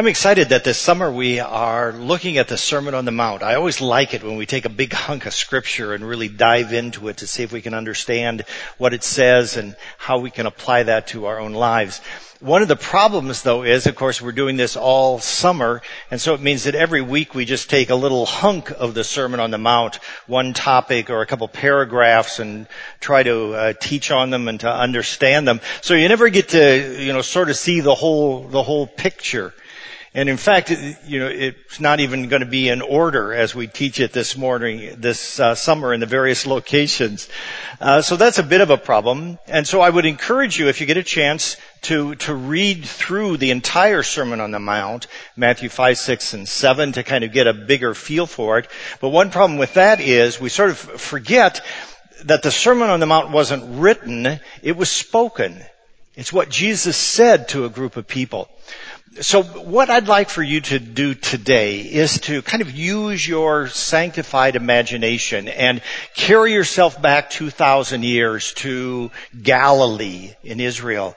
I'm excited that this summer we are looking at the Sermon on the Mount. I always like it when we take a big hunk of scripture and really dive into it to see if we can understand what it says and how we can apply that to our own lives. One of the problems though is, of course, we're doing this all summer, and so it means that every week we just take a little hunk of the Sermon on the Mount, one topic or a couple paragraphs and try to uh, teach on them and to understand them. So you never get to, you know, sort of see the whole, the whole picture. And in fact, you know, it's not even going to be in order as we teach it this morning, this uh, summer in the various locations. Uh, so that's a bit of a problem. And so I would encourage you, if you get a chance, to to read through the entire Sermon on the Mount, Matthew five, six, and seven, to kind of get a bigger feel for it. But one problem with that is we sort of forget that the Sermon on the Mount wasn't written; it was spoken. It's what Jesus said to a group of people. So what I'd like for you to do today is to kind of use your sanctified imagination and carry yourself back 2,000 years to Galilee in Israel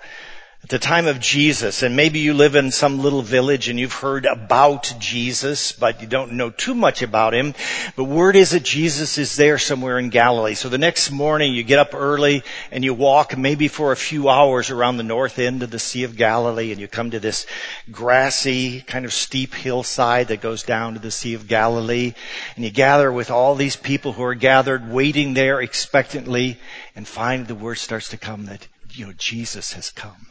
at the time of Jesus, and maybe you live in some little village and you've heard about Jesus, but you don't know too much about him. But word is that Jesus is there somewhere in Galilee. So the next morning you get up early and you walk maybe for a few hours around the north end of the Sea of Galilee and you come to this grassy, kind of steep hillside that goes down to the Sea of Galilee. And you gather with all these people who are gathered, waiting there expectantly, and finally the word starts to come that, you know, Jesus has come.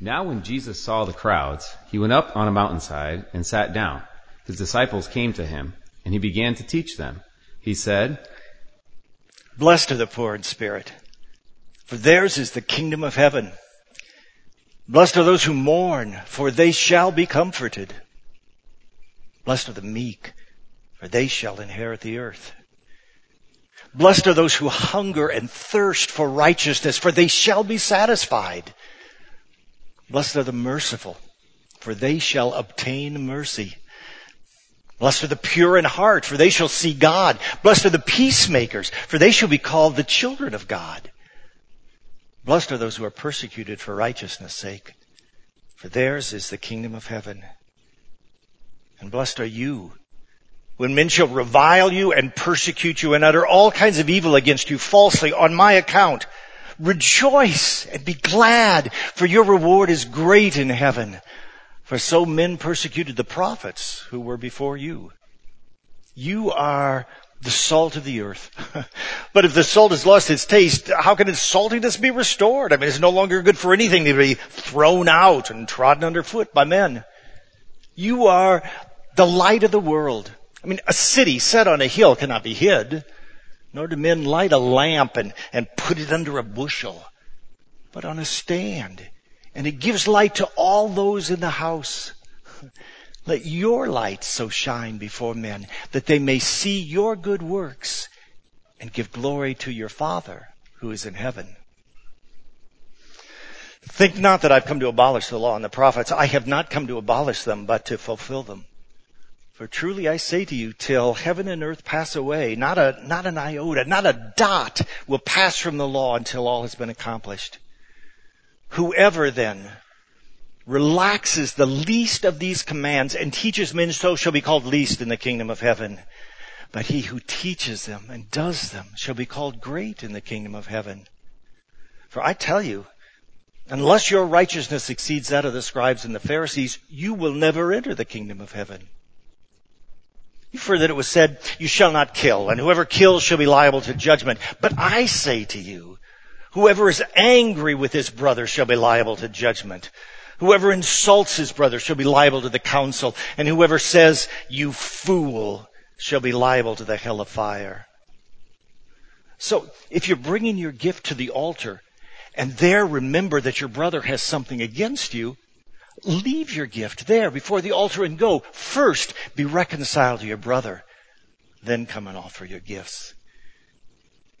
Now when Jesus saw the crowds, he went up on a mountainside and sat down. His disciples came to him, and he began to teach them. He said, Blessed are the poor in spirit, for theirs is the kingdom of heaven. Blessed are those who mourn, for they shall be comforted. Blessed are the meek, for they shall inherit the earth. Blessed are those who hunger and thirst for righteousness, for they shall be satisfied. Blessed are the merciful, for they shall obtain mercy. Blessed are the pure in heart, for they shall see God. Blessed are the peacemakers, for they shall be called the children of God. Blessed are those who are persecuted for righteousness' sake, for theirs is the kingdom of heaven. And blessed are you when men shall revile you and persecute you and utter all kinds of evil against you falsely on my account. Rejoice and be glad, for your reward is great in heaven. For so men persecuted the prophets who were before you. You are the salt of the earth. but if the salt has lost its taste, how can its saltiness be restored? I mean, it's no longer good for anything to be thrown out and trodden underfoot by men. You are the light of the world. I mean, a city set on a hill cannot be hid nor do men light a lamp and, and put it under a bushel, but on a stand. And it gives light to all those in the house. Let your light so shine before men that they may see your good works and give glory to your Father who is in heaven. Think not that I've come to abolish the law and the prophets. I have not come to abolish them, but to fulfill them. For truly I say to you, till heaven and earth pass away, not a, not an iota, not a dot will pass from the law until all has been accomplished. Whoever then relaxes the least of these commands and teaches men so shall be called least in the kingdom of heaven. But he who teaches them and does them shall be called great in the kingdom of heaven. For I tell you, unless your righteousness exceeds that of the scribes and the Pharisees, you will never enter the kingdom of heaven. You've that it was said, you shall not kill, and whoever kills shall be liable to judgment. But I say to you, whoever is angry with his brother shall be liable to judgment. Whoever insults his brother shall be liable to the council, and whoever says, you fool, shall be liable to the hell of fire. So, if you're bringing your gift to the altar, and there remember that your brother has something against you, Leave your gift there before the altar and go. First, be reconciled to your brother. Then come and offer your gifts.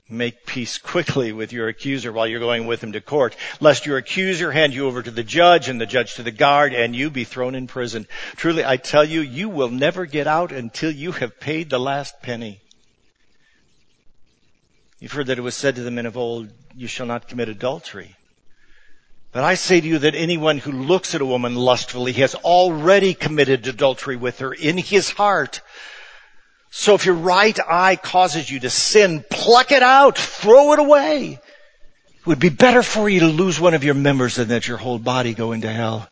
Make peace quickly with your accuser while you're going with him to court, lest your accuser hand you over to the judge and the judge to the guard and you be thrown in prison. Truly, I tell you, you will never get out until you have paid the last penny. You've heard that it was said to the men of old, you shall not commit adultery. But I say to you that anyone who looks at a woman lustfully has already committed adultery with her in his heart. So if your right eye causes you to sin, pluck it out, throw it away. It would be better for you to lose one of your members than that your whole body go into hell.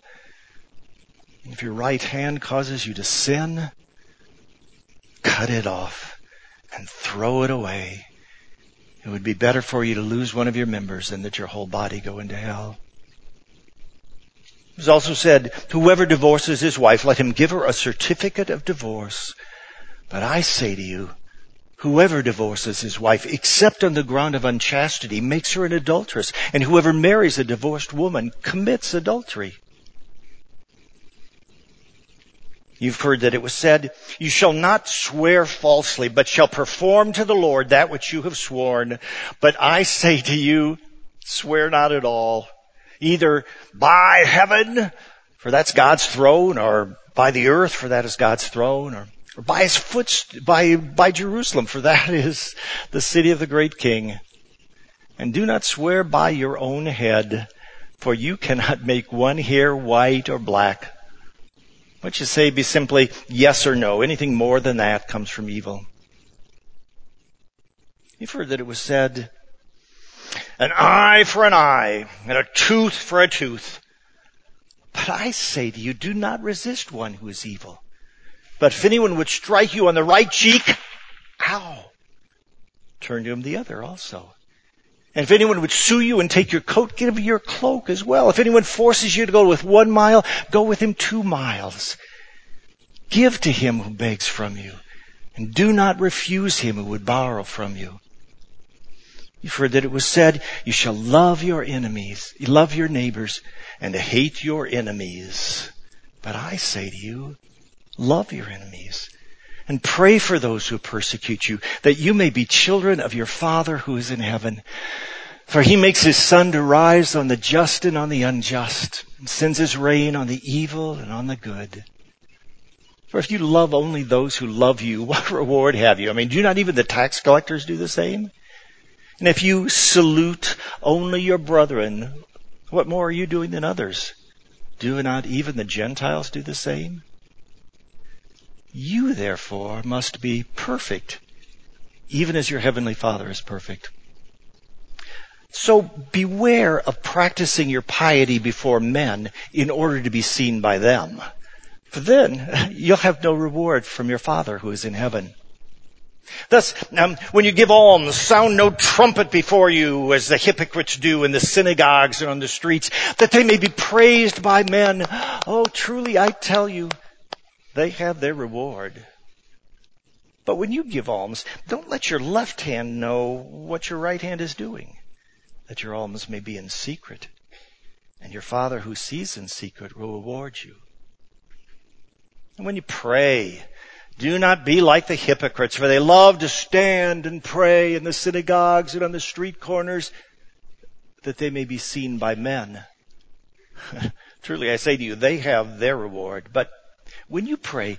If your right hand causes you to sin, cut it off and throw it away. It would be better for you to lose one of your members than that your whole body go into hell. It also said, whoever divorces his wife, let him give her a certificate of divorce. But I say to you, whoever divorces his wife, except on the ground of unchastity, makes her an adulteress, and whoever marries a divorced woman commits adultery. You've heard that it was said, you shall not swear falsely, but shall perform to the Lord that which you have sworn. But I say to you, swear not at all. Either by heaven, for that's God's throne, or by the earth, for that is God's throne, or, or by his foot, by, by Jerusalem, for that is the city of the great king. And do not swear by your own head, for you cannot make one hair white or black. What you say be simply yes or no. Anything more than that comes from evil. You've heard that it was said, an eye for an eye and a tooth for a tooth. But I say to you, do not resist one who is evil. But if anyone would strike you on the right cheek, ow, turn to him the other also. And if anyone would sue you and take your coat, give him your cloak as well. If anyone forces you to go with one mile, go with him two miles. Give to him who begs from you, and do not refuse him who would borrow from you. You've heard that it was said, you shall love your enemies, love your neighbors, and hate your enemies. But I say to you, love your enemies and pray for those who persecute you, that you may be children of your Father who is in heaven. For he makes his sun to rise on the just and on the unjust, and sends his rain on the evil and on the good. For if you love only those who love you, what reward have you? I mean, do not even the tax collectors do the same? And if you salute only your brethren, what more are you doing than others? Do not even the Gentiles do the same? You therefore must be perfect, even as your heavenly Father is perfect. So beware of practicing your piety before men in order to be seen by them. For then you'll have no reward from your Father who is in heaven. Thus, um, when you give alms, sound no trumpet before you, as the hypocrites do in the synagogues and on the streets, that they may be praised by men. Oh, truly I tell you, they have their reward. But when you give alms, don't let your left hand know what your right hand is doing, that your alms may be in secret, and your Father who sees in secret will reward you. And when you pray, do not be like the hypocrites, for they love to stand and pray in the synagogues and on the street corners, that they may be seen by men. Truly I say to you, they have their reward. But when you pray,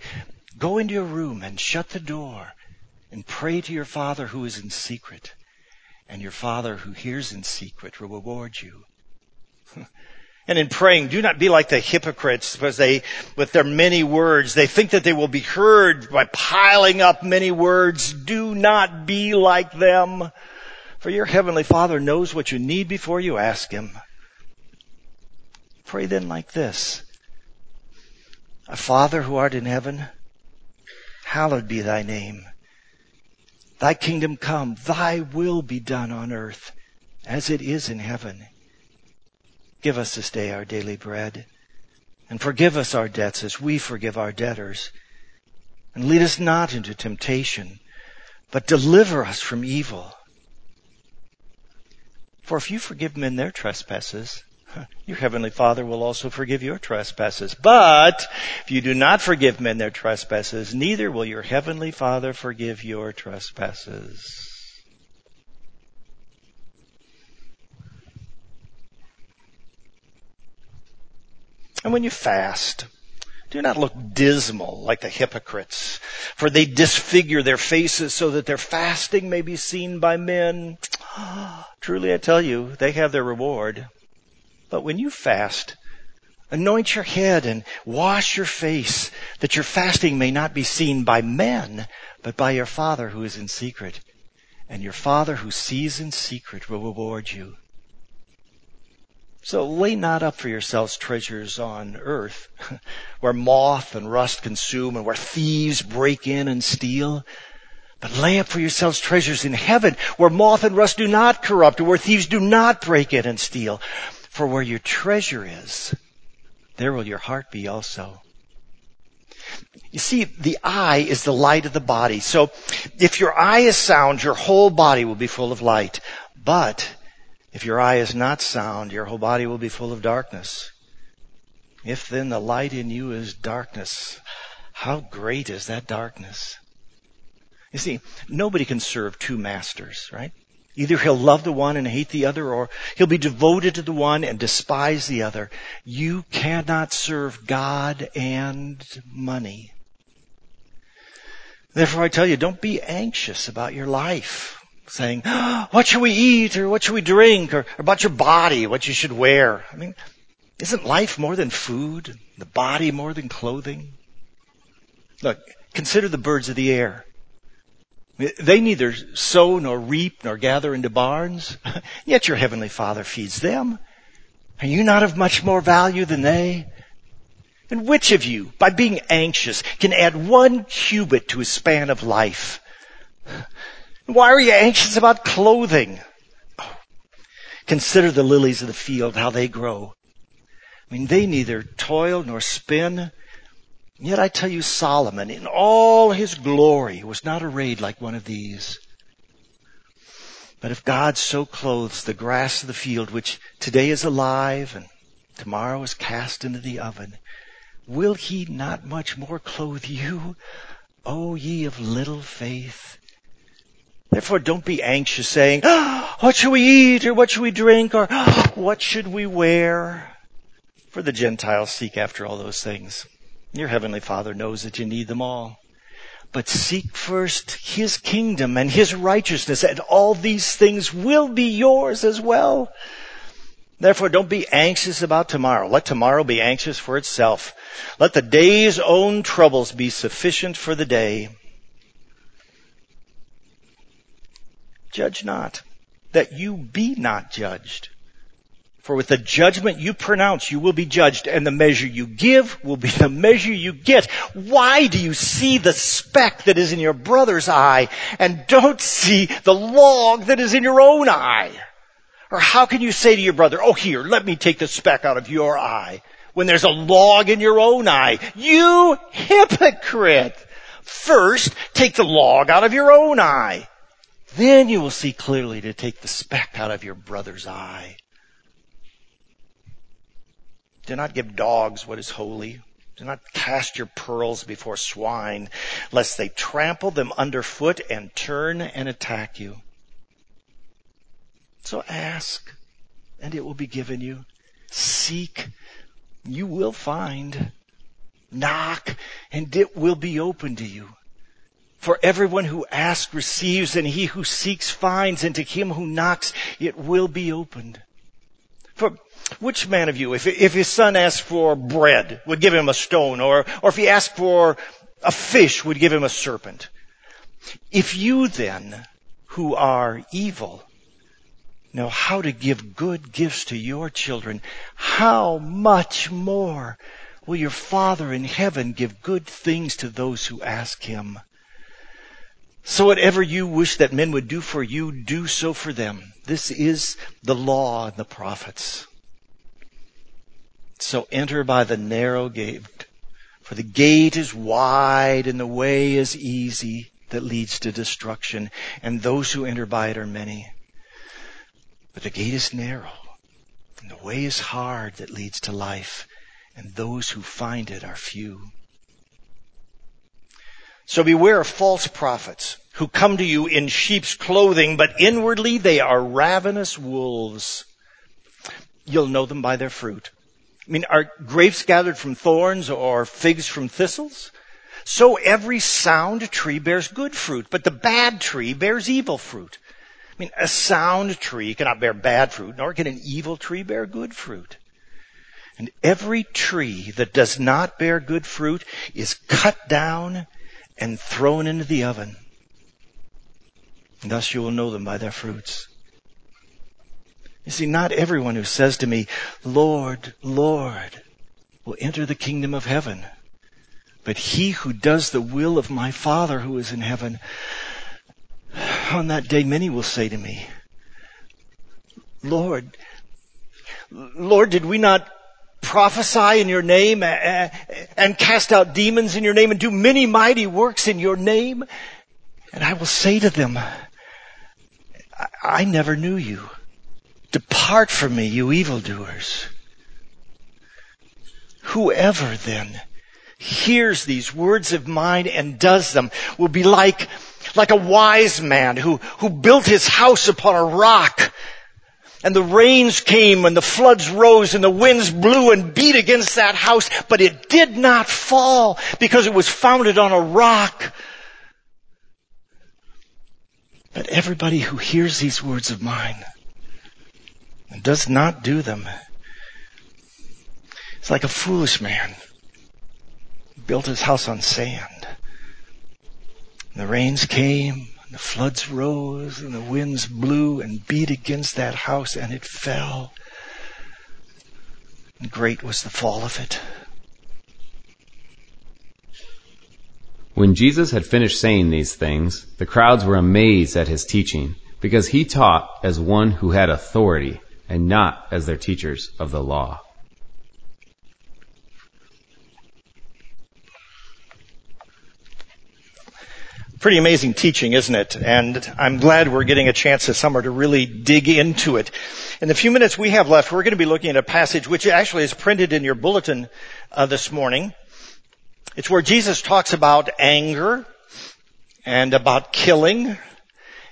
go into your room and shut the door and pray to your Father who is in secret. And your Father who hears in secret will reward you. and in praying, do not be like the hypocrites because they, with their many words, they think that they will be heard by piling up many words. Do not be like them. For your heavenly Father knows what you need before you ask Him. Pray then like this. Our Father who art in heaven, hallowed be thy name. Thy kingdom come, thy will be done on earth as it is in heaven. Give us this day our daily bread and forgive us our debts as we forgive our debtors. And lead us not into temptation, but deliver us from evil. For if you forgive men their trespasses, your heavenly Father will also forgive your trespasses. But if you do not forgive men their trespasses, neither will your heavenly Father forgive your trespasses. And when you fast, do not look dismal like the hypocrites, for they disfigure their faces so that their fasting may be seen by men. Truly I tell you, they have their reward. But when you fast, anoint your head and wash your face, that your fasting may not be seen by men, but by your Father who is in secret. And your Father who sees in secret will reward you. So lay not up for yourselves treasures on earth, where moth and rust consume and where thieves break in and steal. But lay up for yourselves treasures in heaven, where moth and rust do not corrupt, and where thieves do not break in and steal. For where your treasure is, there will your heart be also. You see, the eye is the light of the body. So if your eye is sound, your whole body will be full of light. But if your eye is not sound, your whole body will be full of darkness. If then the light in you is darkness, how great is that darkness? You see, nobody can serve two masters, right? Either he'll love the one and hate the other, or he'll be devoted to the one and despise the other. You cannot serve God and money. Therefore I tell you, don't be anxious about your life saying, what should we eat or what should we drink or about your body, what you should wear. I mean, isn't life more than food? The body more than clothing? Look, consider the birds of the air. They neither sow nor reap nor gather into barns, yet your heavenly Father feeds them. Are you not of much more value than they? And which of you, by being anxious, can add one cubit to his span of life? Why are you anxious about clothing? Consider the lilies of the field, how they grow. I mean, they neither toil nor spin. Yet I tell you, Solomon, in all his glory, was not arrayed like one of these. But if God so clothes the grass of the field, which today is alive and tomorrow is cast into the oven, will he not much more clothe you, O ye of little faith? Therefore, don't be anxious saying, oh, what should we eat or what should we drink or oh, what should we wear? For the Gentiles seek after all those things. Your heavenly Father knows that you need them all. But seek first His kingdom and His righteousness and all these things will be yours as well. Therefore don't be anxious about tomorrow. Let tomorrow be anxious for itself. Let the day's own troubles be sufficient for the day. Judge not, that you be not judged. For with the judgment you pronounce, you will be judged, and the measure you give will be the measure you get. Why do you see the speck that is in your brother's eye, and don't see the log that is in your own eye? Or how can you say to your brother, oh here, let me take the speck out of your eye, when there's a log in your own eye? You hypocrite! First, take the log out of your own eye then you will see clearly to take the speck out of your brother's eye. Do not give dogs what is holy. Do not cast your pearls before swine, lest they trample them underfoot and turn and attack you. So ask, and it will be given you. Seek, you will find. Knock, and it will be open to you. For everyone who asks receives, and he who seeks finds, and to him who knocks it will be opened. For which man of you, if, if his son asks for bread, would give him a stone, or, or if he asked for a fish, would give him a serpent? If you then, who are evil, know how to give good gifts to your children, how much more will your Father in heaven give good things to those who ask him? So whatever you wish that men would do for you, do so for them. This is the law and the prophets. So enter by the narrow gate, for the gate is wide and the way is easy that leads to destruction, and those who enter by it are many. But the gate is narrow, and the way is hard that leads to life, and those who find it are few. So beware of false prophets who come to you in sheep's clothing, but inwardly they are ravenous wolves. You'll know them by their fruit. I mean, are grapes gathered from thorns or figs from thistles? So every sound tree bears good fruit, but the bad tree bears evil fruit. I mean, a sound tree cannot bear bad fruit, nor can an evil tree bear good fruit. And every tree that does not bear good fruit is cut down and thrown into the oven. And thus you will know them by their fruits. You see, not everyone who says to me, Lord, Lord, will enter the kingdom of heaven, but he who does the will of my Father who is in heaven. On that day many will say to me, Lord, Lord, did we not prophesy in your name and cast out demons in your name and do many mighty works in your name? And I will say to them, I never knew you. Depart from me, you evildoers. Whoever then hears these words of mine and does them will be like, like a wise man who, who built his house upon a rock. And the rains came and the floods rose and the winds blew and beat against that house, but it did not fall because it was founded on a rock. But everybody who hears these words of mine and does not do them is like a foolish man who built his house on sand. And the rains came, the floods rose, and the winds blew and beat against that house, and it fell. And great was the fall of it. When Jesus had finished saying these things, the crowds were amazed at his teaching, because he taught as one who had authority, and not as their teachers of the law. Pretty amazing teaching, isn't it? And I'm glad we're getting a chance this summer to really dig into it. In the few minutes we have left, we're going to be looking at a passage which actually is printed in your bulletin uh, this morning. It's where Jesus talks about anger and about killing.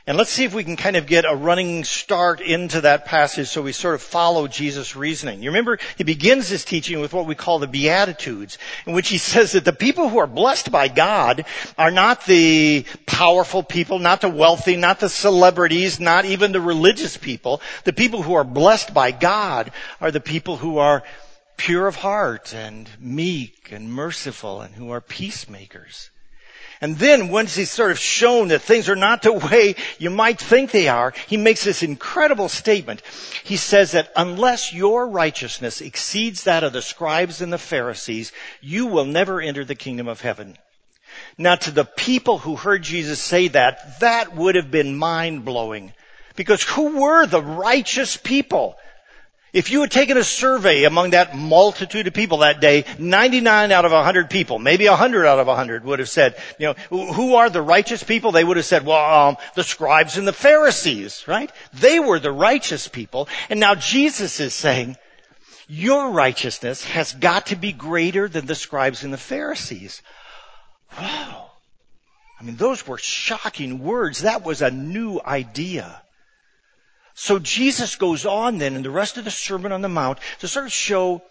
And let's see if we can kind of get a running start into that passage so we sort of follow Jesus' reasoning. You remember, he begins his teaching with what we call the Beatitudes, in which he says that the people who are blessed by God are not the powerful people, not the wealthy, not the celebrities, not even the religious people. The people who are blessed by God are the people who are pure of heart and meek and merciful and who are peacemakers. And then once he's sort of shown that things are not the way you might think they are, he makes this incredible statement. He says that unless your righteousness exceeds that of the scribes and the Pharisees, you will never enter the kingdom of heaven. Now to the people who heard Jesus say that, that would have been mind blowing. Because who were the righteous people? If you had taken a survey among that multitude of people that day, 99 out of 100 people, maybe 100 out of 100 would have said, you know, who are the righteous people? They would have said, well, um, the scribes and the Pharisees, right? They were the righteous people. And now Jesus is saying, your righteousness has got to be greater than the scribes and the Pharisees. Wow. I mean, those were shocking words. That was a new idea. So Jesus goes on then in the rest of the Sermon on the Mount to sort of show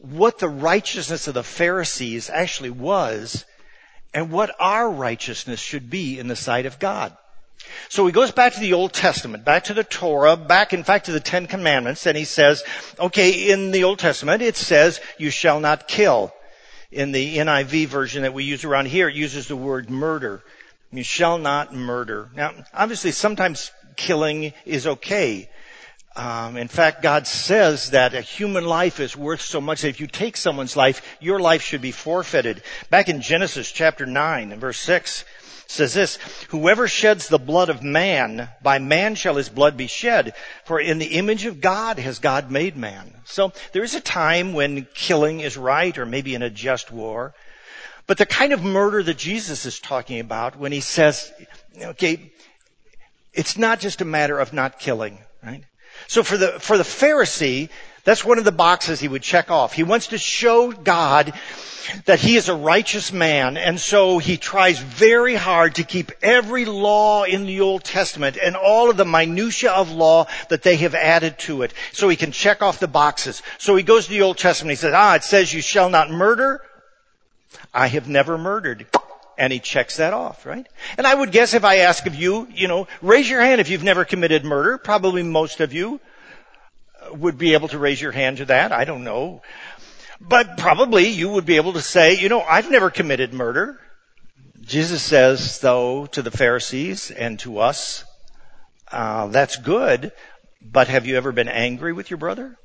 what the righteousness of the Pharisees actually was and what our righteousness should be in the sight of God. So he goes back to the Old Testament, back to the Torah, back in fact to the Ten Commandments, and he says, okay, in the Old Testament it says, you shall not kill. In the NIV version that we use around here, it uses the word murder. You shall not murder. Now, obviously sometimes killing is okay. Um, in fact, God says that a human life is worth so much that if you take someone's life, your life should be forfeited. Back in Genesis chapter 9 and verse 6 says this, whoever sheds the blood of man, by man shall his blood be shed, for in the image of God has God made man. So there is a time when killing is right, or maybe in a just war. But the kind of murder that Jesus is talking about when he says, okay, it's not just a matter of not killing, right? So for the, for the Pharisee, that's one of the boxes he would check off. He wants to show God that he is a righteous man, and so he tries very hard to keep every law in the Old Testament and all of the minutia of law that they have added to it, so he can check off the boxes. So he goes to the Old Testament, he says, ah, it says you shall not murder. I have never murdered. And he checks that off, right? And I would guess if I ask of you, you know, raise your hand if you've never committed murder. Probably most of you. would be able to raise your hand to that. I don't know. But probably you would be able to say, you know, I've never committed murder. Jesus says, though, to the Pharisees and to us, uh, that's good, but have you ever been angry with your brother?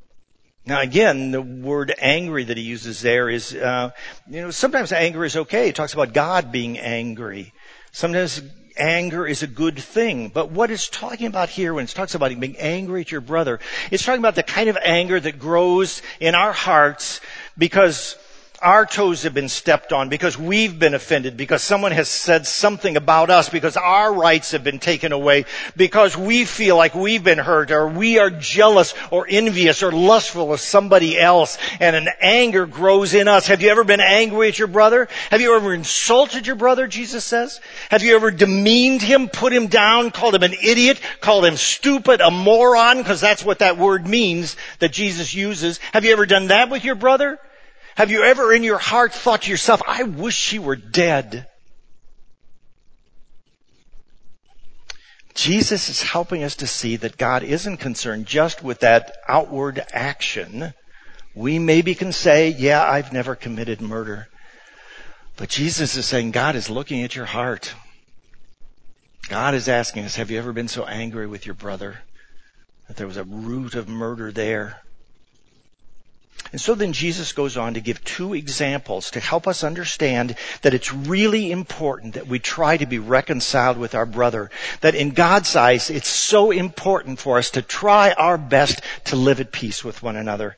Now again, the word angry that he uses there is, uh, you know, sometimes anger is okay. He talks about God being angry. Sometimes anger is a good thing. But what it's talking about here when it talks about being angry at your brother, it's talking about the kind of anger that grows in our hearts because our toes have been stepped on, because we've been offended, because someone has said something about us, because our rights have been taken away, because we feel like we've been hurt, or we are jealous or envious or lustful of somebody else, and an anger grows in us. Have you ever been angry at your brother? Have you ever insulted your brother, Jesus says? Have you ever demeaned him, put him down, called him an idiot, called him stupid, a moron, because that's what that word means that Jesus uses. Have you ever done that with your brother? Have you ever in your heart thought to yourself, I wish she were dead? Jesus is helping us to see that God isn't concerned just with that outward action. We maybe can say, yeah, I've never committed murder. But Jesus is saying God is looking at your heart. God is asking us, have you ever been so angry with your brother that there was a root of murder there? And so then Jesus goes on to give two examples to help us understand that it's really important that we try to be reconciled with our brother. That in God's eyes, it's so important for us to try our best to live at peace with one another.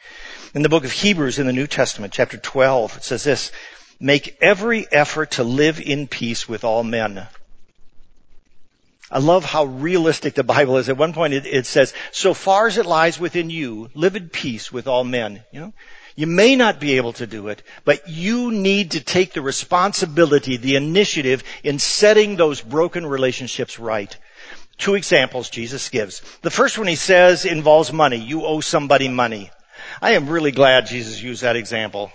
In the book of Hebrews in the New Testament, chapter 12, it says this, make every effort to live in peace with all men. I love how realistic the Bible is. At one point it, it, says, so far as it lies within you, live in peace with all men. You know? You may not be able to do it, but you need to take the responsibility, the initiative in setting those broken relationships right. Two examples Jesus gives. The first one he says involves money. You owe somebody money. I am really glad Jesus used that example.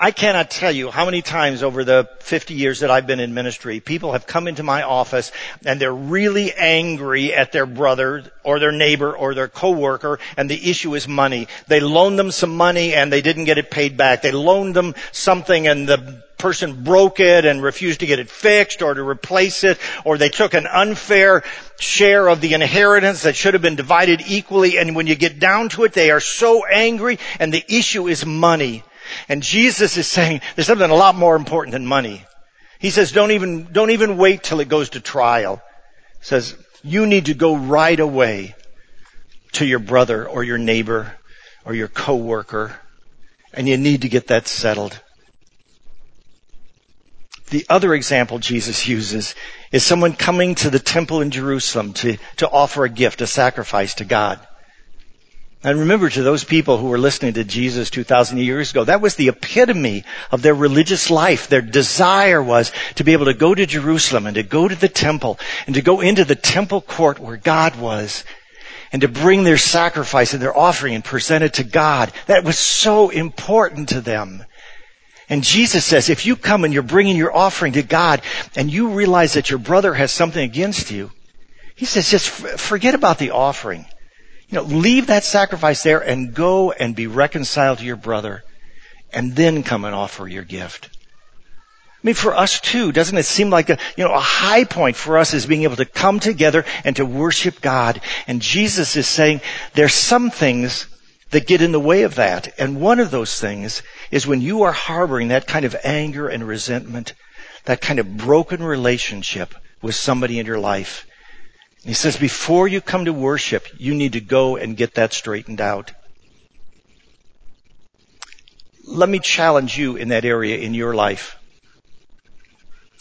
I cannot tell you how many times over the 50 years that I've been in ministry, people have come into my office and they're really angry at their brother or their neighbor or their coworker and the issue is money. They loaned them some money and they didn't get it paid back. They loaned them something and the person broke it and refused to get it fixed or to replace it or they took an unfair share of the inheritance that should have been divided equally and when you get down to it they are so angry and the issue is money. And Jesus is saying there's something a lot more important than money. He says don't even, don't even wait till it goes to trial. He says you need to go right away to your brother or your neighbor or your coworker and you need to get that settled. The other example Jesus uses is someone coming to the temple in Jerusalem to, to offer a gift, a sacrifice to God. And remember to those people who were listening to Jesus 2,000 years ago, that was the epitome of their religious life. Their desire was to be able to go to Jerusalem and to go to the temple and to go into the temple court where God was and to bring their sacrifice and their offering and present it to God. That was so important to them. And Jesus says, if you come and you're bringing your offering to God and you realize that your brother has something against you, he says, just forget about the offering. You know, leave that sacrifice there and go and be reconciled to your brother and then come and offer your gift. I mean, for us too, doesn't it seem like a, you know, a high point for us is being able to come together and to worship God. And Jesus is saying there's some things that get in the way of that. And one of those things is when you are harboring that kind of anger and resentment, that kind of broken relationship with somebody in your life. He says, before you come to worship, you need to go and get that straightened out. Let me challenge you in that area in your life.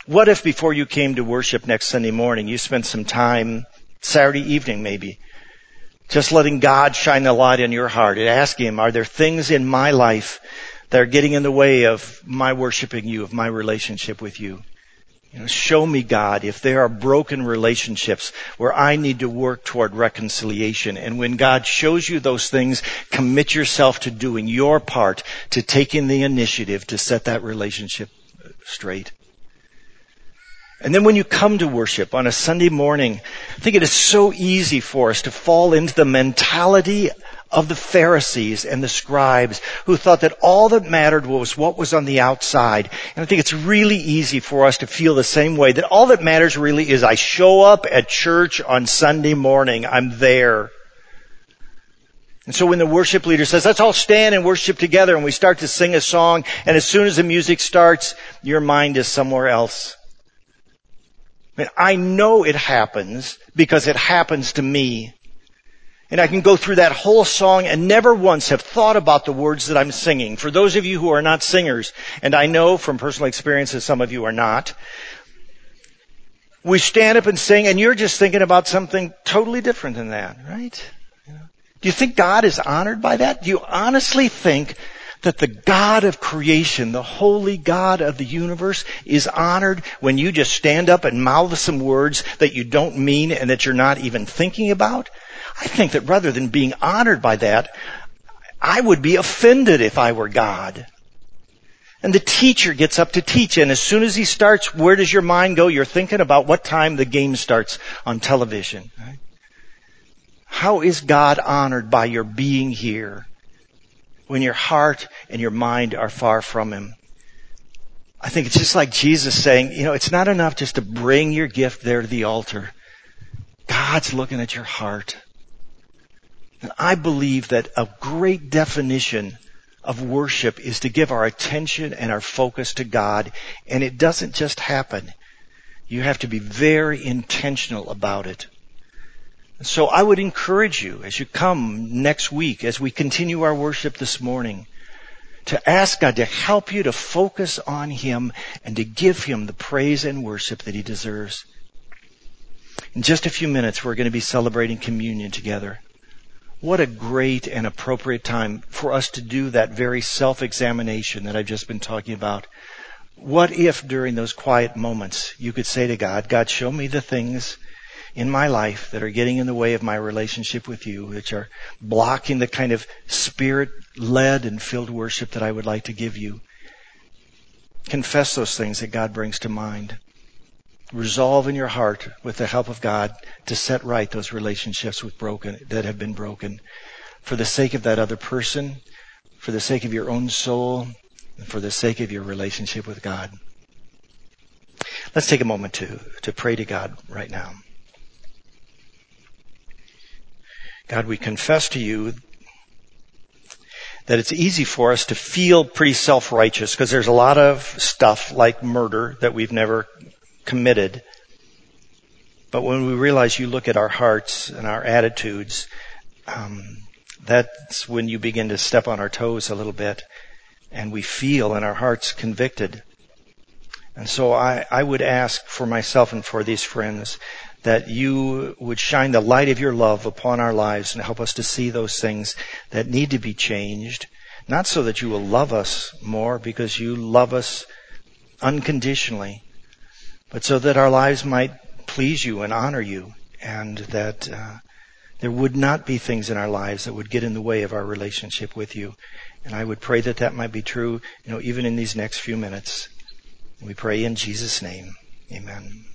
What if before you came to worship next Sunday morning, you spent some time, Saturday evening maybe, just letting God shine the light on your heart and asking Him, are there things in my life that are getting in the way of my worshiping you, of my relationship with you? You know, show me, God, if there are broken relationships where I need to work toward reconciliation. And when God shows you those things, commit yourself to doing your part, to taking the initiative to set that relationship straight. And then when you come to worship on a Sunday morning, I think it is so easy for us to fall into the mentality of the Pharisees and the scribes who thought that all that mattered was what was on the outside. And I think it's really easy for us to feel the same way that all that matters really is I show up at church on Sunday morning. I'm there. And so when the worship leader says, let's all stand and worship together and we start to sing a song and as soon as the music starts, your mind is somewhere else. I, mean, I know it happens because it happens to me. And I can go through that whole song and never once have thought about the words that I'm singing. For those of you who are not singers, and I know from personal experience that some of you are not, we stand up and sing and you're just thinking about something totally different than that, right? Do you think God is honored by that? Do you honestly think that the God of creation, the holy God of the universe is honored when you just stand up and mouth some words that you don't mean and that you're not even thinking about? I think that rather than being honored by that, I would be offended if I were God. And the teacher gets up to teach and as soon as he starts, where does your mind go? You're thinking about what time the game starts on television. Right? How is God honored by your being here when your heart and your mind are far from Him? I think it's just like Jesus saying, you know, it's not enough just to bring your gift there to the altar. God's looking at your heart. And I believe that a great definition of worship is to give our attention and our focus to God. And it doesn't just happen. You have to be very intentional about it. So I would encourage you as you come next week, as we continue our worship this morning, to ask God to help you to focus on Him and to give Him the praise and worship that He deserves. In just a few minutes, we're going to be celebrating communion together. What a great and appropriate time for us to do that very self-examination that I've just been talking about. What if during those quiet moments you could say to God, God, show me the things in my life that are getting in the way of my relationship with you, which are blocking the kind of spirit led and filled worship that I would like to give you. Confess those things that God brings to mind. Resolve in your heart with the help of God to set right those relationships with broken, that have been broken for the sake of that other person, for the sake of your own soul, and for the sake of your relationship with God. Let's take a moment to, to pray to God right now. God, we confess to you that it's easy for us to feel pretty self-righteous because there's a lot of stuff like murder that we've never committed. But when we realize you look at our hearts and our attitudes, um, that's when you begin to step on our toes a little bit and we feel in our hearts convicted. And so I, I would ask for myself and for these friends that you would shine the light of your love upon our lives and help us to see those things that need to be changed. Not so that you will love us more because you love us unconditionally, but so that our lives might please you and honor you and that uh, there would not be things in our lives that would get in the way of our relationship with you. And I would pray that that might be true, you know, even in these next few minutes. We pray in Jesus' name. Amen.